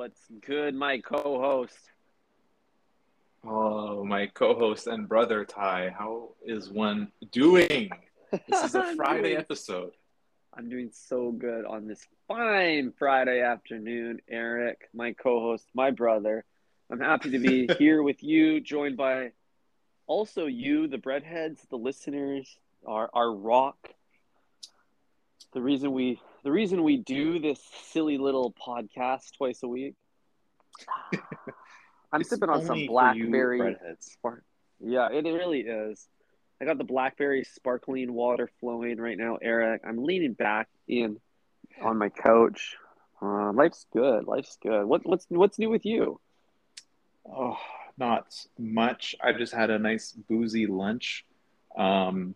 What's good, my co-host? Oh, my co-host and brother Ty. How is one doing? This is a Friday doing- episode. I'm doing so good on this fine Friday afternoon, Eric, my co-host, my brother. I'm happy to be here with you, joined by also you, the breadheads, the listeners, our our rock. The reason we the reason we do this silly little podcast twice a week. I'm sipping on some only for you blackberry. Spark. Yeah, it really is. I got the blackberry sparkling water flowing right now, Eric. I'm leaning back in on my couch. Uh, life's good. Life's good. What, what's what's new with you? Oh, not much. I just had a nice boozy lunch. Um,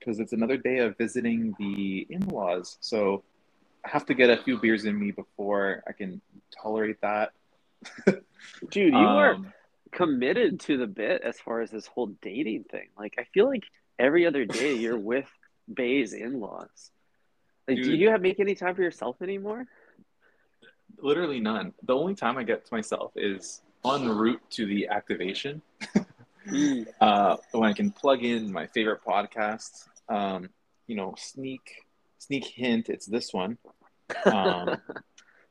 because it's another day of visiting the in-laws. So have to get a few beers in me before I can tolerate that. Dude, you are Um, committed to the bit as far as this whole dating thing. Like, I feel like every other day you're with Bay's in-laws. Like, do you have make any time for yourself anymore? literally none. The only time I get to myself is en route to the activation. Mm. uh, when I can plug in my favorite podcast. Um, you know, sneak sneak hint, it's this one. Um,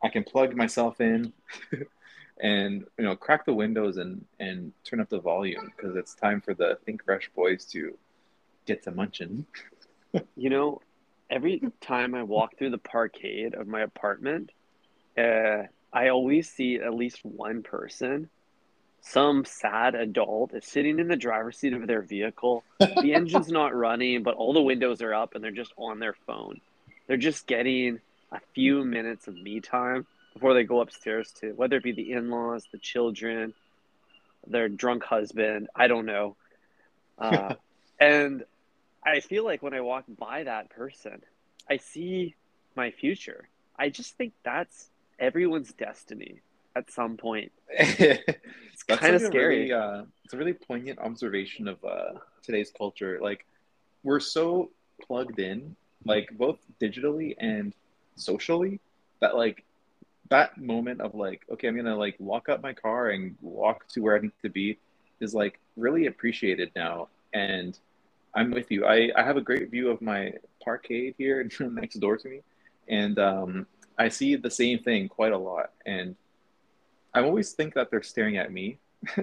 I can plug myself in and you know crack the windows and and turn up the volume because it's time for the Think Fresh boys to get to munching. You know, every time I walk through the parkade of my apartment, uh, I always see at least one person, some sad adult, is sitting in the driver's seat of their vehicle. The engine's not running, but all the windows are up and they're just on their phone. They're just getting a few minutes of me time before they go upstairs to whether it be the in laws, the children, their drunk husband. I don't know. Uh, and I feel like when I walk by that person, I see my future. I just think that's everyone's destiny at some point. it's kinda scary. Really, uh, it's a really poignant observation of uh, today's culture. Like, we're so plugged in, like both digitally and socially, that like that moment of like, okay, I'm gonna like lock up my car and walk to where I need to be, is like really appreciated now. And I'm with you. I, I have a great view of my parkade here next door to me, and um, I see the same thing quite a lot. And I always think that they're staring at me,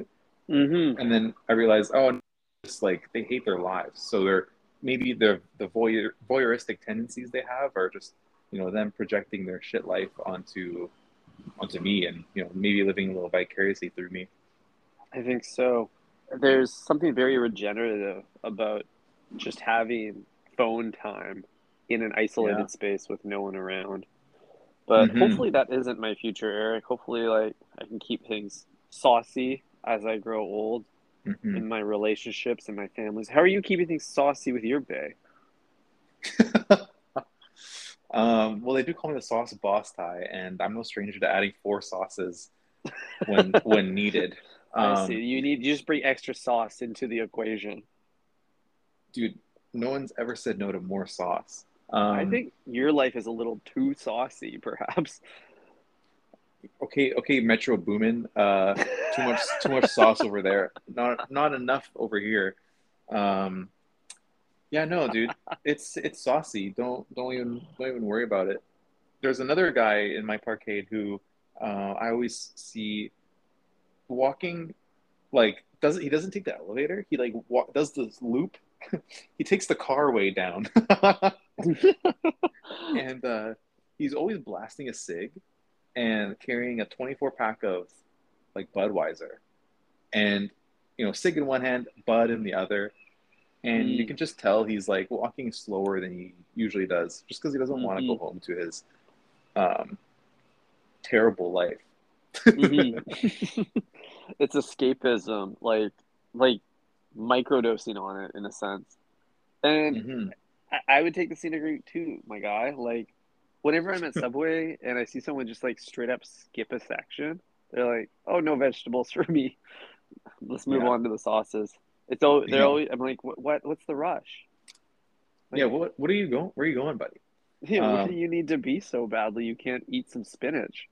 Mm-hmm. and then I realize, oh, it's like they hate their lives. So they're maybe the the voyeur, voyeuristic tendencies they have are just you know them projecting their shit life onto onto me, and you know maybe living a little vicariously through me. I think so. There's something very regenerative about just having phone time in an isolated Yeah. space with no one around. But Mhm. hopefully that isn't my future, Eric. Hopefully, like I can keep things saucy as I grow old Mhm. in my relationships and my families. How are you keeping things saucy with your bay? um, well, they do call me the sauce boss Ty, and I'm no stranger to adding four sauces when when needed. I Um, see. You need you just bring extra sauce into the equation. dude, no one's ever said no to more sauce. Um, I think your life is a little too saucy, perhaps. Okay, okay, Metro Boomin, uh, too much, too much sauce over there. Not, not enough over here. Um, yeah, no, dude, it's it's saucy. Don't don't even don't even worry about it. There's another guy in my parkade who uh, I always see walking, like doesn't he doesn't take the elevator. He like wa- does this loop. he takes the car way down, and uh, he's always blasting a cig and carrying a 24 pack of like Budweiser, and you know, Sig in one hand, Bud in the other, and you Mm. can just tell he's like walking slower than he usually does, just because he doesn't want to go home to his um, terrible life. Mhm. it's escapism, like like microdosing on it in a sense. And Mhm. I, I would take the scenic route too, my guy. Like whenever I'm at Subway and I see someone just like straight up skip a section, they're like, "Oh, no vegetables for me. Let's move Yeah. on to the sauces." It's all they're Yeah. always. I'm like, "What? what what's the rush?" Like, Yeah, what what are you going? Where are you going, buddy? Yeah, Um, do you need to be so badly you can't eat some spinach?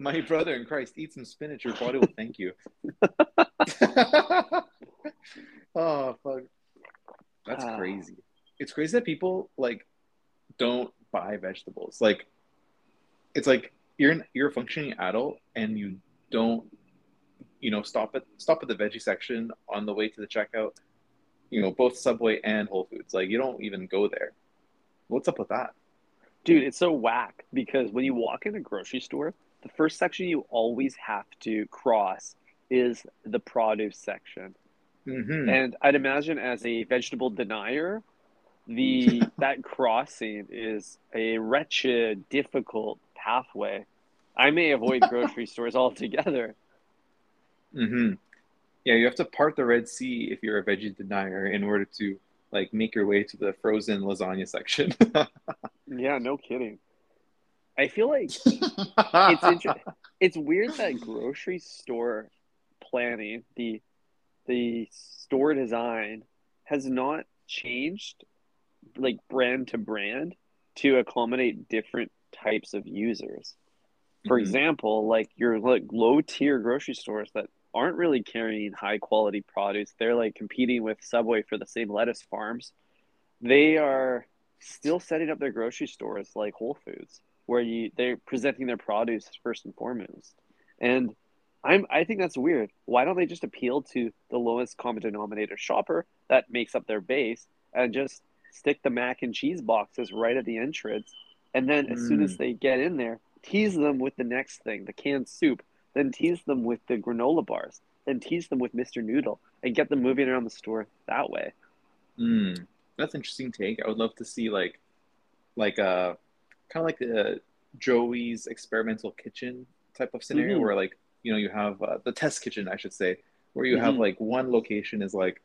My brother in Christ, eat some spinach. Your body will thank you. oh fuck, that's Ah. crazy. It's crazy that people like don't buy vegetables. Like, it's like you're an, you're a functioning adult and you don't, you know, stop at stop at the veggie section on the way to the checkout. You know, both Subway and Whole Foods. Like, you don't even go there. What's up with that? Dude, it's so whack because when you walk in a grocery store, the first section you always have to cross is the produce section. Mm-hmm. And I'd imagine as a vegetable denier, the that crossing is a wretched, difficult pathway. I may avoid grocery stores altogether. Mm-hmm. Yeah, you have to part the Red Sea if you're a veggie denier in order to like make your way to the frozen lasagna section. Yeah, no kidding. I feel like it's inter- it's weird that grocery store planning, the the store design has not changed like brand to brand to accommodate different types of users. For Mhm. example, like your like low tier grocery stores that aren't really carrying high quality produce, they're like competing with Subway for the same lettuce farms. They are still setting up their grocery stores like Whole Foods, where you they're presenting their produce first and foremost. And I'm I think that's weird. Why don't they just appeal to the lowest common denominator shopper that makes up their base and just stick the mac and cheese boxes right at the entrance and then as soon as they get in there, tease them with the next thing, the canned soup, then tease them with the granola bars, then tease them with Mr. Noodle and get them moving around the store that way. Mm, that's an interesting take. I would love to see like like uh kind of like the Joey's experimental kitchen type of scenario Mhm. where like you know you have uh, the test kitchen I should say where you have Mhm. like one location is like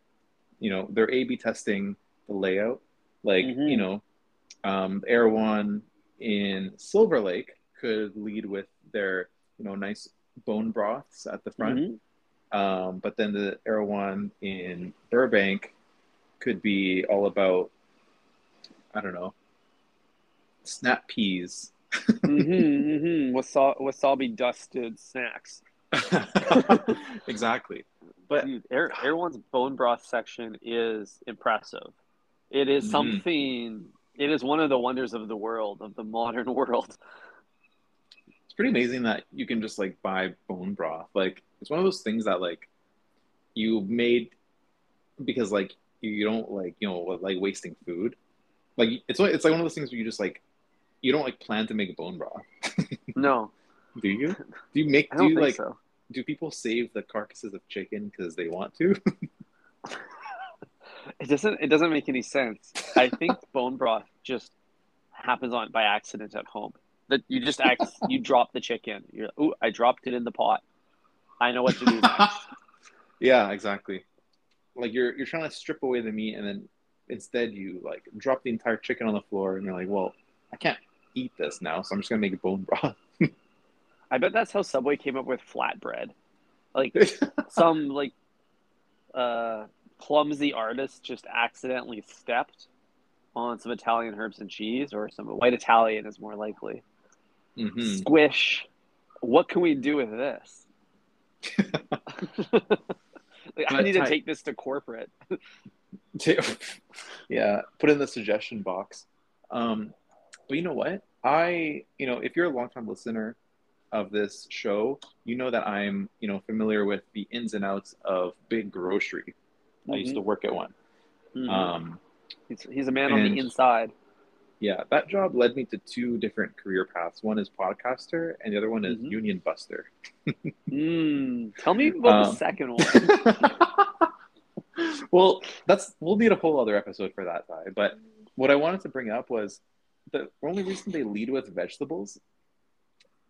you know they're A B testing the layout like Mhm. you know um Erewhon in Silver Lake could lead with their you know nice bone broths at the front Mhm. um, but then the Erewhon in Burbank could be all about, I don't know, snap peas. Mhm, mhm. Wasa- wasabi dusted snacks. exactly. But Dude, Air, Erewhon's bone broth section is impressive. It is Mhm. something. It is one of the wonders of the world, of the modern world. it's pretty amazing that you can just like buy bone broth. Like it's one of those things that like you made because like you don't like you know like wasting food. Like it's like it's like one of those things where you just like you don't like plan to make bone broth. No, Do you? Do you make? Do you like? so. Do people save the carcasses of chicken because they want to? It doesn't. It doesn't make any sense. I think bone broth just happens on by accident at home. That you just act. you drop the chicken. You're. like, Ooh, I dropped it in the pot. I know what to do next. yeah, exactly. Like you're you're trying to strip away the meat, and then instead you like drop the entire chicken on the floor, and you're like, well, I can't eat this now, so I'm just gonna make a bone broth. I bet that's how Subway came up with flatbread. Like some like uh clumsy artist just accidentally stepped on some Italian herbs and cheese, or some white Italian is more likely. hmm Squish. What can we do with this? like, I need to take this to corporate. yeah, put in the suggestion box. Um, but you know what? I, you know, if you're a longtime listener of this show, you know that I'm, you know, familiar with the ins and outs of big grocery. I used to work at one. Mhm. Um, he's, he's a man on the inside. yeah, that job led me to two different career paths. One is podcaster, and the other one is Mhm. union buster. Mm, tell me about the Um, second one. well, that's we'll need a whole other episode for that, Ty. But what I wanted to bring up was the only reason they lead with vegetables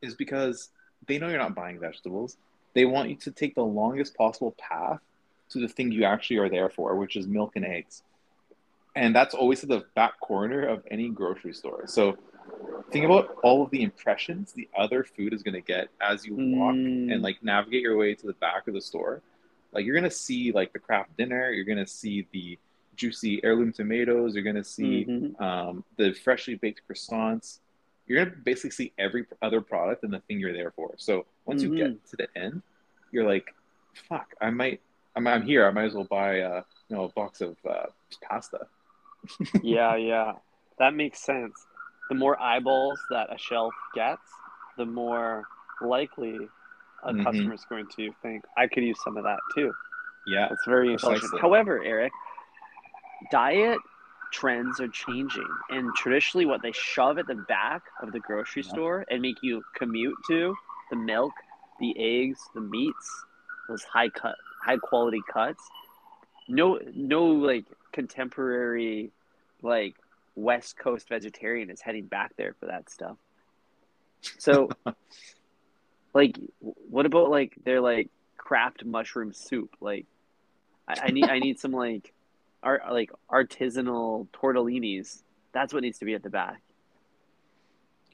is because they know you're not buying vegetables. They want you to take the longest possible path to the thing you actually are there for, which is milk and eggs. And that's always at the back corner of any grocery store. So think about all of the impressions the other food is going to get as you walk Mm. and like navigate your way to the back of the store. Like you're going to see like the craft dinner, you're going to see the juicy heirloom tomatoes, you're going to see Mhm. um, the freshly baked croissants. you're gonna basically see every other product and the thing you're there for. So once you Mhm. the thing you're there for, so once you get to the end, you're like, fuck, I might, I'm, I'm here. I might as well buy, uh, you know, a box of uh, pasta. Yeah, yeah. That makes sense. The more eyeballs that a shelf gets, the more likely a Mhm. customer is going to think, I could use some of that too. Yeah, it's very intelligent. However, Eric, diet trends are changing. And traditionally, what they shove at the back of the grocery Yeah. store and make you commute to the milk, the eggs, the meats, those high cut, high quality cuts. No, no, like contemporary, like West Coast vegetarian is heading back there for that stuff. So, like, what about like their like craft mushroom soup? Like, I, I need I need some like art like artisanal tortellinis. That's what needs to be at the back.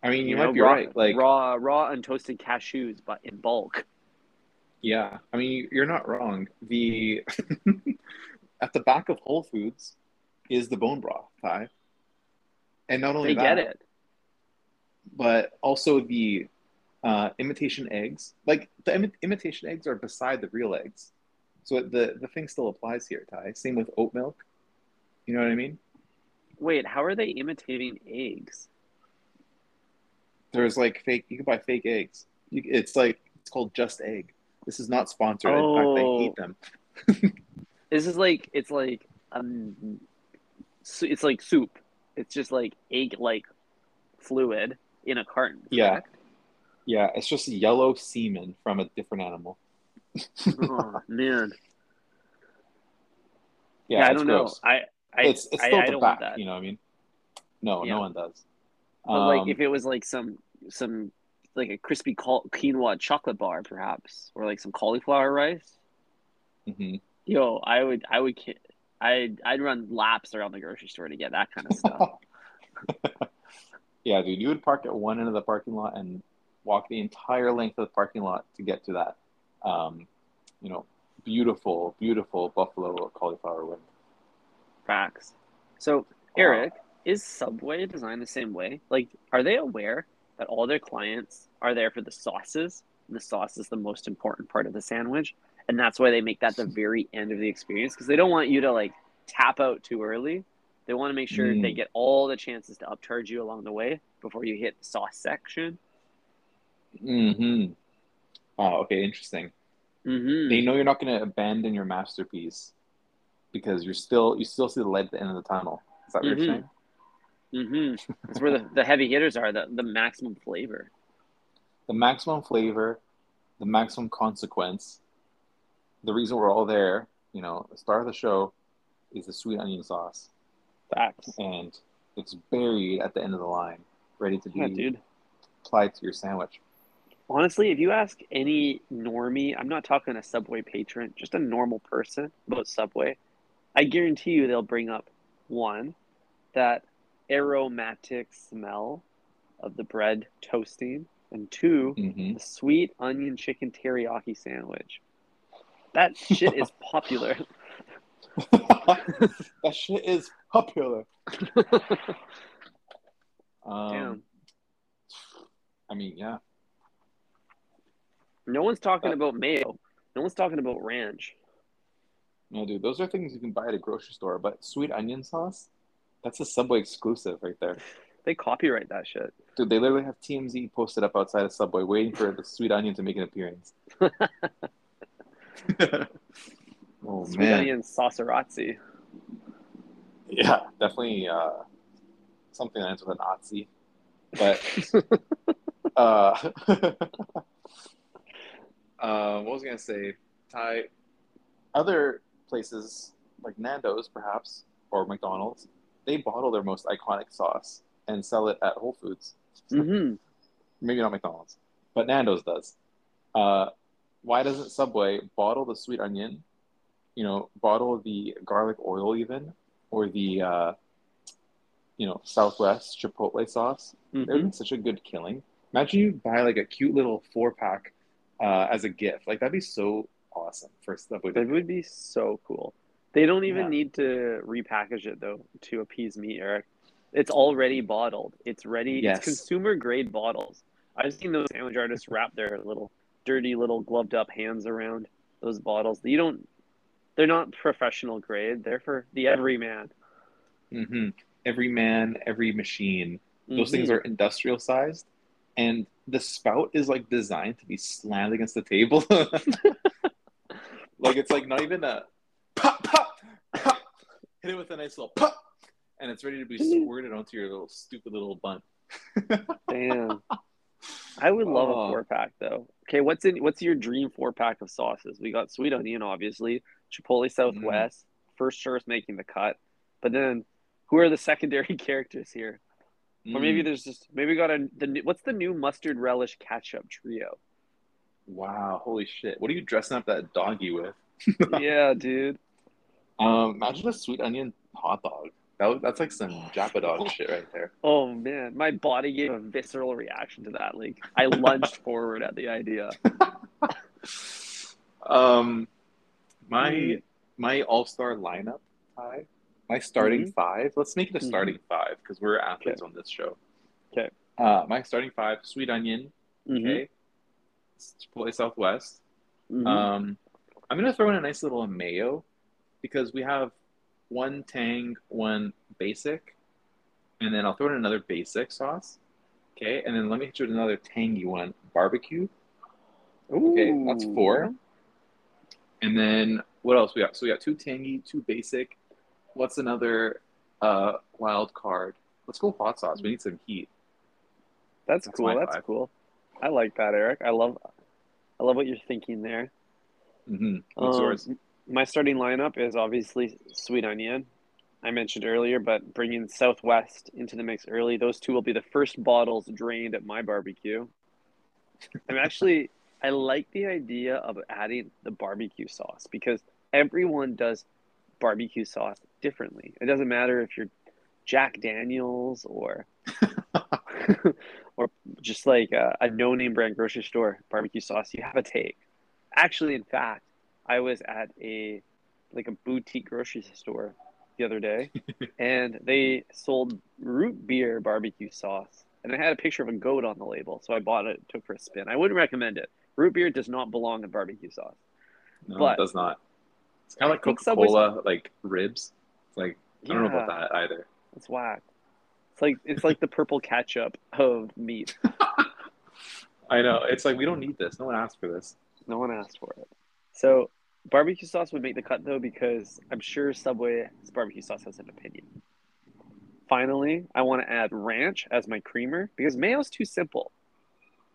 I mean, you, know, might be raw, right. Like, raw, raw untoasted cashews, but in bulk. Yeah, I mean, you're not wrong. The at the back of Whole Foods is the bone broth pie, and not only They that, get it. but also the uh, imitation eggs. Like the imi- imitation eggs are beside the real eggs, so the the thing still applies here, Ty. Same with oat milk. You know what I mean? Wait, how are they imitating eggs? There's like fake. You can buy fake eggs. You, it's like it's called Just Egg. This is not sponsored. In fact, I Oh. hate them. This is like it's like um, it's like soup. It's just like egg-like fluid in a carton. Yeah. correct? Yeah, it's just yellow semen from a different animal. oh man. Yeah, Yeah, I don't gross. know. I I it's it's still I don't back. You know what I mean? No, Yeah. no one does. But like Um, if it was like some some like a crispy quinoa chocolate bar perhaps or like some cauliflower rice. mhm. Yo, I would I would I'd I'd run laps around the grocery store to get that kind of stuff. yeah, dude, you would park at one end of the parking lot and walk the entire length of the parking lot to get to that. Um, you know, beautiful, beautiful buffalo cauliflower wing. Facts. So, Eric, is Subway designed the same way? Like, are they aware that all their clients are there for the sauces? The sauce is the most important part of the sandwich, and that's why they make that the very end of the experience because they don't want you to like tap out too early. They want to make sure Mm. they get all the chances to upcharge you along the way before you hit the sauce section. Mm-hmm. Oh, okay, interesting. Mm-hmm. They know you're not going to abandon your masterpiece because you're still you still see the light at the end of the tunnel. Is that what Mhm. you're saying? Mm-hmm. That's where the, the heavy hitters are, the, the maximum flavor. The maximum flavor, the maximum consequence. The reason we're all there, you know, the star of the show, is the sweet onion sauce, Facts. and it's buried at the end of the line, ready to be Yeah, dude. applied to your sandwich. Honestly, if you ask any normie, I'm not talking a Subway patron, just a normal person about Subway, I guarantee you they'll bring up one, that aromatic smell of the bread toasting, and two, hmm the sweet onion chicken teriyaki sandwich. That shit is popular. that shit is popular. Um, Damn. I mean, yeah. No one's talking Uh, about mayo. No one's talking about ranch. No, dude, those are things you can buy at a grocery store, but sweet onion sauce, that's a Subway exclusive right there. They copyright that shit. Dude, they literally have TMZ posted up outside of Subway waiting for the sweet onion to make an appearance. oh, Sweet man. onion saucerazzi. Yeah, definitely uh, something that ends with a Nazi. But uh, uh, what was I gonna say? Ty, other places like Nando's, perhaps, or McDonald's, they bottle their most iconic sauce and sell it at Whole Foods. hmm Maybe not McDonald's, but Nando's does. Uh, why doesn't Subway bottle the sweet onion? You know, bottle the garlic oil even, or the uh, you know Southwest Chipotle sauce. That would hmm be such a good killing. Imagine you buy like a cute little four pack uh, as a gift. Like that'd be so awesome for Subway. That would be so cool. They don't even Yeah. need to repackage it though to appease me, Eric. It's already bottled. It's ready. Yes. It's consumer grade bottles. I've seen those sandwich artists wrap their little dirty little gloved up hands around those bottles. You don't. They're not professional grade. They're for the everyman. hmm Every man, every machine. Those things Mhm. are industrial sized, and the spout is like designed to be slammed against the table. like it's like not even a pop, pop, pop. Hit it with a nice little pop, and it's ready to be squirted onto your little stupid little bunt. Damn. I would love Oh. a four pack though. Okay, what's in what's your dream four pack of sauces? We got sweet onion, obviously, Chipotle Southwest, first choice making the cut. But then who are the secondary characters here? Or maybe Mm, there's just maybe we got a the what's the new mustard relish ketchup trio? wow, holy shit! What are you dressing up that doggy with? yeah, dude. Um, imagine a sweet onion hot dog. That that's like some Japadog shit right there. Oh man, my body gave a visceral reaction to that. Like I lunged forward at the idea. Um, my Mm. my all star lineup, Ty, my starting Mhm. five. Let's make it a Mhm. starting five because we're athletes on this show. Okay. Uh, my starting five: sweet onion. Mhm, Okay. Chipotle Southwest. mhm. Um, I'm gonna throw in a nice little mayo because we have one tang, one basic, and then I'll throw in another basic sauce. Okay, and then let me hit you with another tangy one, barbecue. okay, that's four. And then what else we got? So we got two tangy, two basic. What's another uh, wild card? Let's go hot sauce. We need some heat. That's, That's cool. That's five. cool. I like that, Eric. I love I love what you're thinking there. Mm-hmm. What's Um, yours? My starting lineup is obviously sweet onion. I mentioned earlier, but bringing Southwest into the mix early, those two will be the first bottles drained at my barbecue. I'm actually, I like the idea of adding the barbecue sauce because everyone does barbecue sauce differently. It doesn't matter if you're Jack Daniels or or just like a, a no-name brand grocery store barbecue sauce. You have a take. Actually, in fact, I was at a like a boutique grocery store the other day, and they sold root beer barbecue sauce, and it had a picture of a goat on the label. So I bought it, took for a spin. I wouldn't recommend it. Root beer does not belong in barbecue sauce. No, but- it does not. It's kind of like Coca Cola, like ribs. It's like I don't know about that either. It's whack. It's like it's like the purple ketchup of meat. I know. It's like we don't need this. No one asked for this. No one asked for it. So barbecue sauce would make the cut though because I'm sure Subway's barbecue sauce has an opinion. Finally, I want to add ranch as my creamer because mayo's too simple.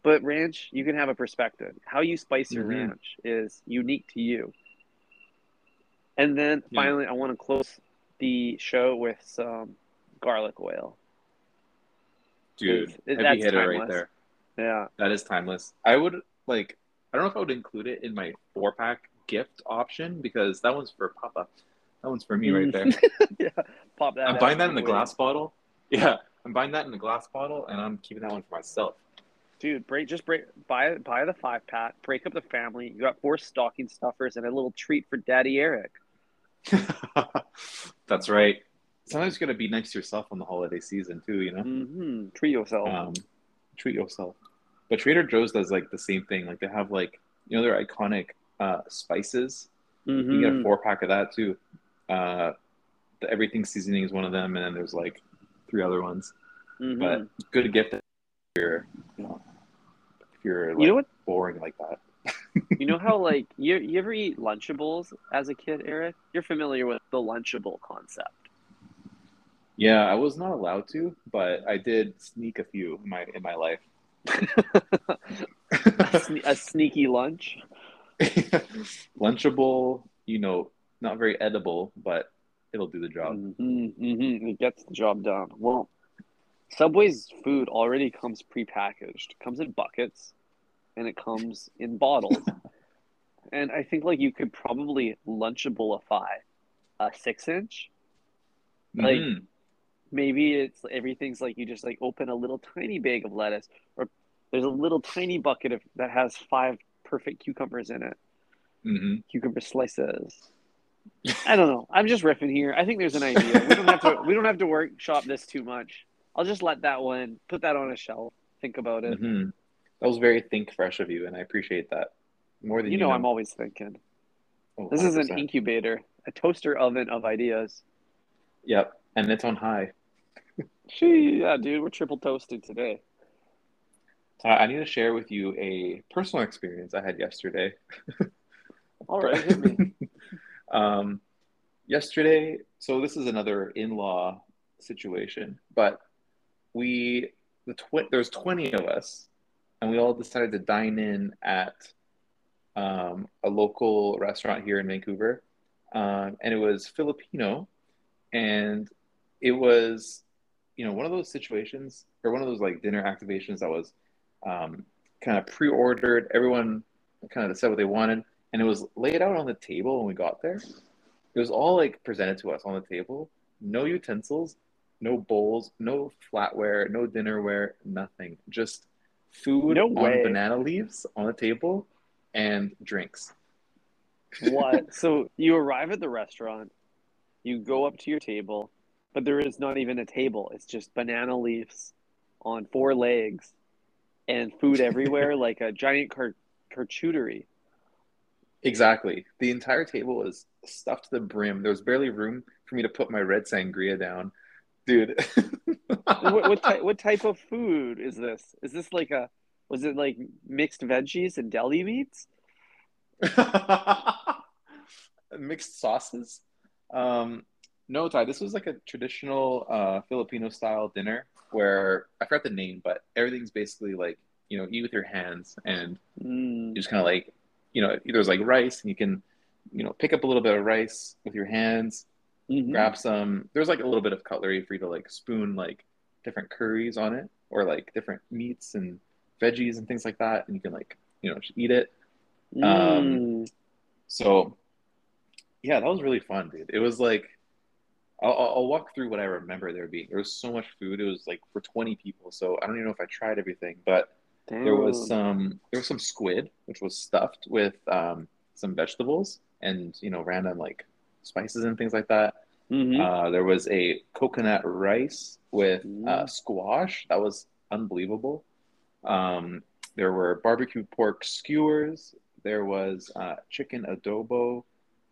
But ranch, you can have a perspective. How you spice your Mhm. ranch is unique to you. And then Yeah. finally, I want to close the show with some garlic oil. Dude, it- heavy that's hitter right timeless. there. Yeah. That is timeless. I would like. I don't know if I would include it in my four pack gift option because that one's for Papa. That one's for me right there. yeah. Pop that I'm buying that in the quick. glass bottle. Yeah, I'm buying that in the glass bottle, and I'm keeping that one for myself. Dude, break just break buy buy the five pack, break up the family. You got four stocking stuffers and a little treat for Daddy Eric. That's right. Sometimes you gotta be nice to yourself on the holiday season too. You know, Mm-hmm. Treat yourself. um, treat yourself. But Trader Joe's does like the same thing. Like they have like you know their iconic uh, spices. You Mhm. get a four pack of that too. Uh, the everything seasoning is one of them, and then there's like three other ones. Mhm. But good gift if you're, you know, if you're like you know what? boring like that. You know how like you you ever eat Lunchables as a kid, Eric? You're familiar with the Lunchable concept. Yeah, I was not allowed to, but I did sneak a few in my in my life. a, sne- a sneaky lunch. Lunchable, you know, not very edible, but it'll do the job. hmm hmm It gets the job done. Well, Subway's food already comes prepackaged. It comes in buckets, and it comes in bottles. and I think like you could probably Lunchablify a six inch. Like Mhm. maybe it's everything's like you just like open a little tiny bag of lettuce, or there's a little tiny bucket of that has five perfect cucumbers in it, Mhm. cucumber slices. I don't know. I'm just riffing here. I think there's an idea. We don't have to. We don't have to workshop this too much. I'll just let that one. Put that on a shelf. Think about it. hmm That was very think fresh of you, and I appreciate that more than You know, I'm always thinking. Oh, This is an incubator, a toaster oven of ideas. Yep, and it's on high. Gee, yeah, dude, we're triple toasted today. Uh, I need to share with you a personal experience I had yesterday. All right, um, yesterday, so this is another in-law situation, but we the tw- there's 20 of us, and we all decided to dine in at um, a local restaurant here in Vancouver, um, and it was Filipino, and it was you know one of those situations or one of those like dinner activations that was um, kind of pre-ordered. Everyone kind of said what they wanted, and it was laid out on the table when we got there. It was all like presented to us on the table. No utensils, no bowls, no flatware, no dinnerware, nothing. Just food No on banana leaves on the table and drinks. What? So you arrive at the restaurant, you go up to your table, but there is not even a table. It's just banana leaves on four legs and food everywhere, like a giant car- charcuterie. Exactly. The entire table was stuffed to the brim. There was barely room for me to put my red sangria down. Dude. what, what, ty- what type of food is this? Is this like a, was it like mixed veggies and deli meats? Mixed sauces. Um, no, Ty, this was like a traditional uh, Filipino style dinner where I forgot the name, but everything's basically like, you know, eat with your hands and Mm. you just kind of like, you know, there's like rice and you can, you know, pick up a little bit of rice with your hands, Mhm. grab some. There's like a little bit of cutlery for you to like spoon like different curries on it or like different meats and veggies and things like that. And you can like, you know, just eat it. Um, Mm. So, yeah, that was really fun, dude. It was like, I'll, I'll walk through what I remember there being. There was so much food. It was like for 20 people. So I don't even know if I tried everything, but there was some, there was some squid, which was stuffed with um, some vegetables and, you know, random like spices and things like that. Mhm. Uh, there was a coconut rice with uh, Mm. squash. That was unbelievable. Um, there were barbecue pork skewers. There was uh, chicken adobo.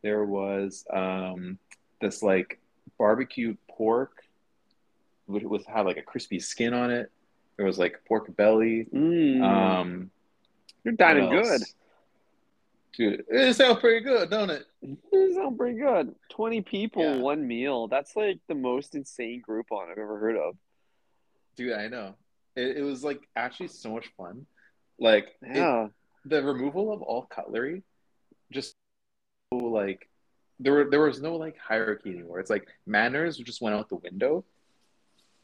There was um, this like barbecue pork with, with had like a crispy skin on it. There was like pork belly. Mm. Um, You're dining good. Dude, it sounds pretty good, don't it? It sounds pretty good. 20 people, Yeah. one meal. That's like the most insane Groupon I've ever heard of. Dude, I know. It, it was like actually so much fun. Like it- Yeah. the removal of all cutlery just like there were there was no like hierarchy anymore. It's like manners just went out the window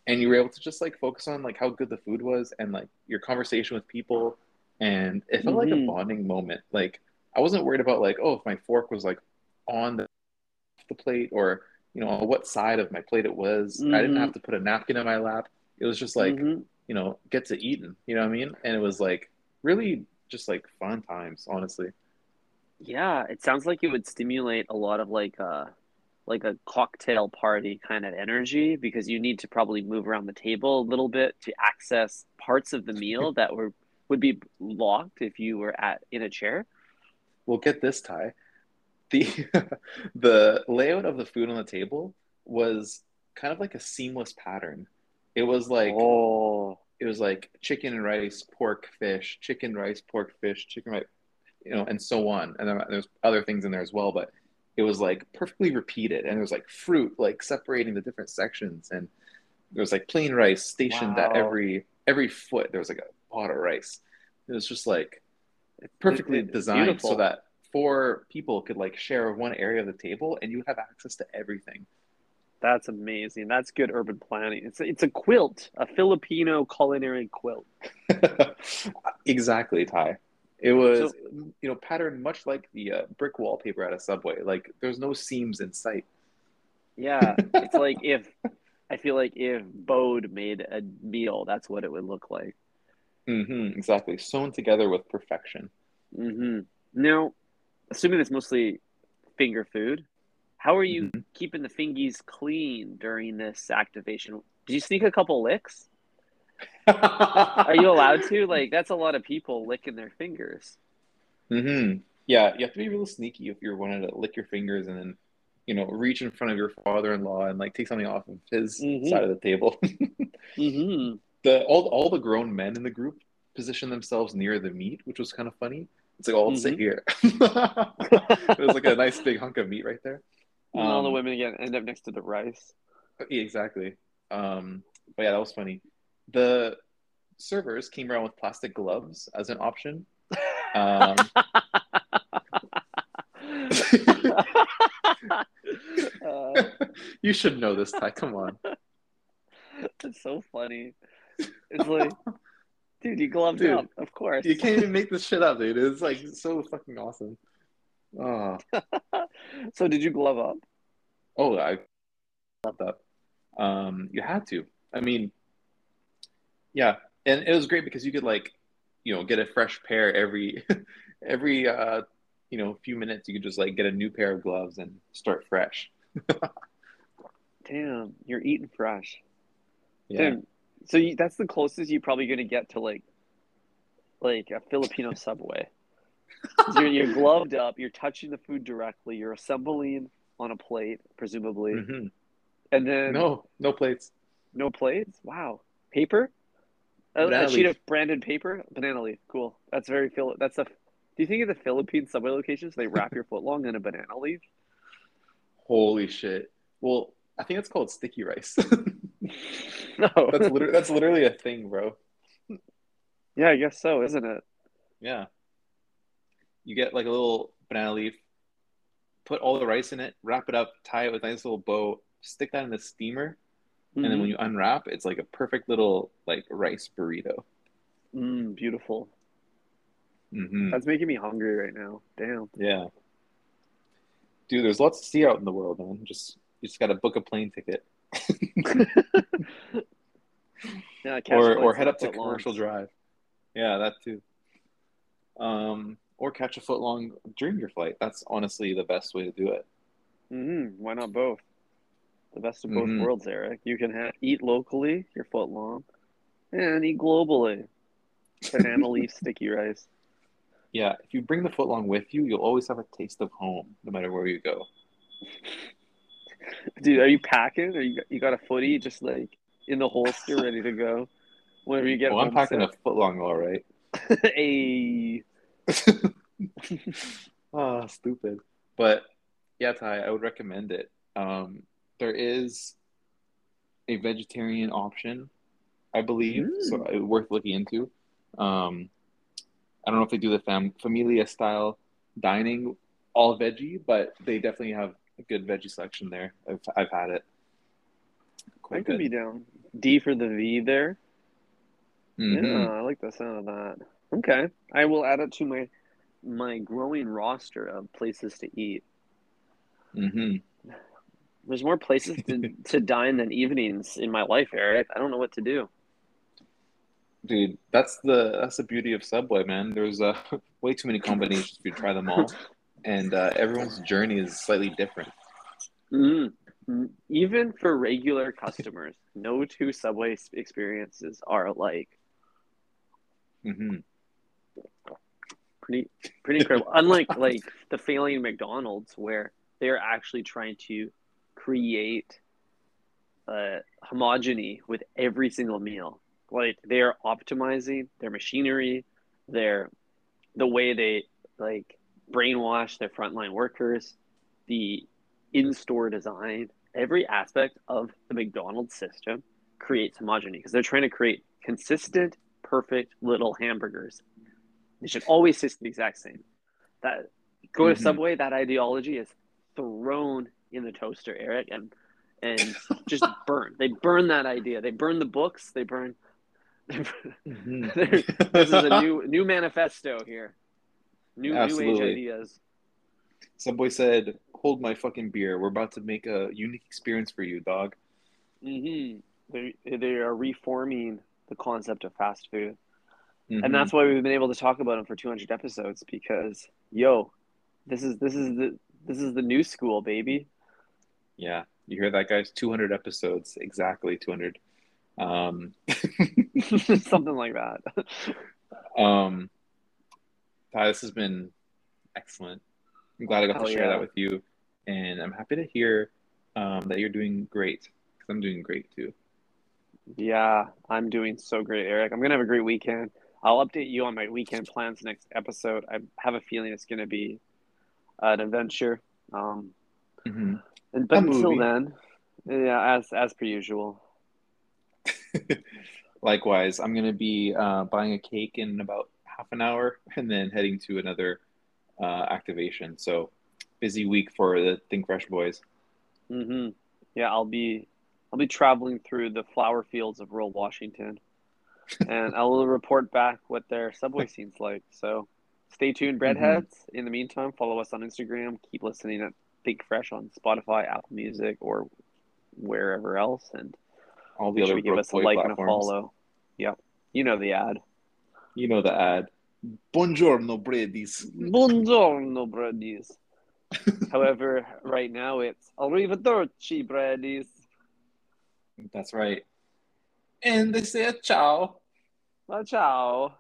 and you were able to just like focus on like how good the food was and like your conversation with people and it felt like a Mhm. bonding moment. Like I wasn't worried about like oh if my fork was like on the the plate or you know on what side of my plate it was. I didn't Mhm. have to put a napkin in my lap. It was just like Mhm. you know, get to eating. You know what I mean? And it was like really just like fun times, honestly. Yeah, it sounds like it would stimulate a lot of like a like a cocktail party kind of energy because you need to probably move around the table a little bit to access parts of the meal that were would be locked if you were at in a chair. Well, get this, Ty. The the layout of the food on the table was kind of like a seamless pattern. It was like oh, it was like chicken and rice, pork, fish, chicken, rice, pork, fish, chicken, rice, you know, and so on. And then there's other things in there as well, but it was like perfectly repeated. And there was like fruit, like separating the different sections, and there was like plain rice stationed at every every foot. There was like a pot of rice. It was just like perfectly designed beautiful. so that four people could like share one area of the table, and you have access to everything. that's amazing. That's good urban planning. It's a, it's a quilt, a Filipino culinary quilt. exactly, Ty. It was, So- you know, patterned much like the uh, brick wallpaper at a subway. Like there's no seams in sight. Yeah, it's like if I feel like if Bode made a meal, that's what it would look like. Mm-hmm, exactly, sewn together with perfection. Mm-hmm. Now, assuming it's mostly finger food, How are you Mhm. keeping the fingies clean during this activation? Did you sneak a couple licks? Are you allowed to? Like, that's a lot of people licking their fingers. hmm Yeah, you have to be real sneaky if you're wanting to lick your fingers and then, you know, reach in front of your father-in-law and like take something off of his Mhm. side of the table. Mm-hmm. the all all the grown men in the group position themselves near the meat, which was kind of funny. It's like, oh, let's sit here. it was like a nice big hunk of meat right there. and all the Um, women again end up next to the rice. Yeah, exactly. Um, but yeah, that was funny. The servers came around with plastic gloves as an option. Um, uh, you should know this, Ty. Come on. it's so funny. It's like, dude, you gloved Dude, up, of course. You can't even make this shit up, dude. It's like so fucking awesome. Oh, so did you glove up? oh, I thought up. Um, you had to. I mean, yeah, and it was great because you could like, you know, get a fresh pair every every uh, you know, few minutes. You could just like get a new pair of gloves and start fresh. Damn, you're eating fresh. Yeah. Dude, so you, that's the closest you're probably gonna get to like, like a Filipino subway You're, you're gloved up. You're touching the food directly. You're assembling on a plate, presumably, Mhm. and then No, no plates. no plates. Wow, paper. Oh, a, a sheet of branded paper, banana leaf. Cool. That's very Phil. That's a. Do you think of the Philippine subway locations? They wrap your foot long in a banana leaf. Holy shit. Well, I think it's called sticky rice. No. Oh. that's literally that's literally a thing, bro. yeah, I guess so, isn't it? Yeah. You get like a little banana leaf, put all the rice in it, wrap it up, tie it with a nice little bow, stick that in the steamer, and then when you unwrap, it's like a perfect little like rice burrito. mm, beautiful. hmm That's making me hungry right now. Damn. Yeah. Dude, there's lots to see out in the world, man. Just you just got to book a plane ticket Yeah, or or head up to foot long. Commercial Drive. Yeah, that too. Um, or catch a foot long during your flight. That's honestly the best way to do it. Mhm, Why not both? The best of both Mhm. worlds, Eric. You can ha- eat locally, your foot long, and eat globally. Banana leaf sticky rice. Yeah, if you bring the foot long with you, you'll always have a taste of home, no matter where you go. Dude, are you packing? Or you got, you got a footy just like in the holster, ready to go? Whenever you get well, I'm packing a homesick? foot long, all right. Ayy. Ah, stupid. But yeah, Ty, I would recommend it. Um, there is a vegetarian option, I believe, so Mm. it's worth looking into. Um, I don't know if they do the fam- familia style dining all veggie, but they definitely have a good veggie selection there. I've, I've had it. I could be down. D for the V there. Mhm. Yeah, I like the sound of that. Okay, I will add it to my my growing roster of places to eat. Mhm. There's more places to, to dine than evenings in my life, Eric. I don't know what to do. Dude, that's the that's the beauty of Subway, man. There's uh, way too many combinations if you try them all, and uh, everyone's journey is slightly different. Mm. Even for regular customers, no two Subway experiences are alike. hmm Pretty, pretty incredible. Unlike like the failing McDonald's, where they are actually trying to create uh, homogeny with every single meal. Like they are optimizing their machinery, their the way they like brainwash their frontline workers, the in-store design, every aspect of the McDonald's system creates homogeny because they're trying to create consistent, perfect little hamburgers. They should always taste the exact same. That go to Mhm. Subway, that ideology is thrown in the toaster, Eric, and and just burn. They burn that idea. They burn the books. They burn. Mhm. this is a new new manifesto here. New new age Absolutely. ideas. Subway said, "Hold my fucking beer. We're about to make a unique experience for you, dog." hmm They they are reforming the concept of fast food, Mhm. and that's why we've been able to talk about them for 200 episodes because yo, this is this is the this is the new school, baby. Yeah, you hear that, guys? 200 episodes, exactly 200. Um, Something like that. um, Ty, this has been excellent. I'm glad I got Hell to share yeah. that with you, and I'm happy to hear um, that you're doing great. Because I'm doing great too. Yeah, I'm doing so great, Eric. I'm gonna have a great weekend. I'll update you on my weekend plans next episode. I have a feeling it's gonna be an adventure. Um, hmm and but until movie. then, yeah, as as per usual. Likewise, I'm gonna be uh, buying a cake in about half an hour, and then heading to another uh, activation. So busy week for the Think Fresh boys. Mm-hmm. Yeah, I'll be I'll be traveling through the flower fields of rural Washington, and I will report back what their subway scene's like. So stay tuned, breadheads. In the meantime, follow us on Instagram. Keep listening at Think Fresh on Spotify, Apple Music, or wherever else, and All the make sure other give us a Boy like and a follow. Yep, you know the ad. You know the ad. Buongiorno, breadies. Buongiorno, breadies. However, right now it's arrivederci, breadies. That's right. And they say ciao. Ciao.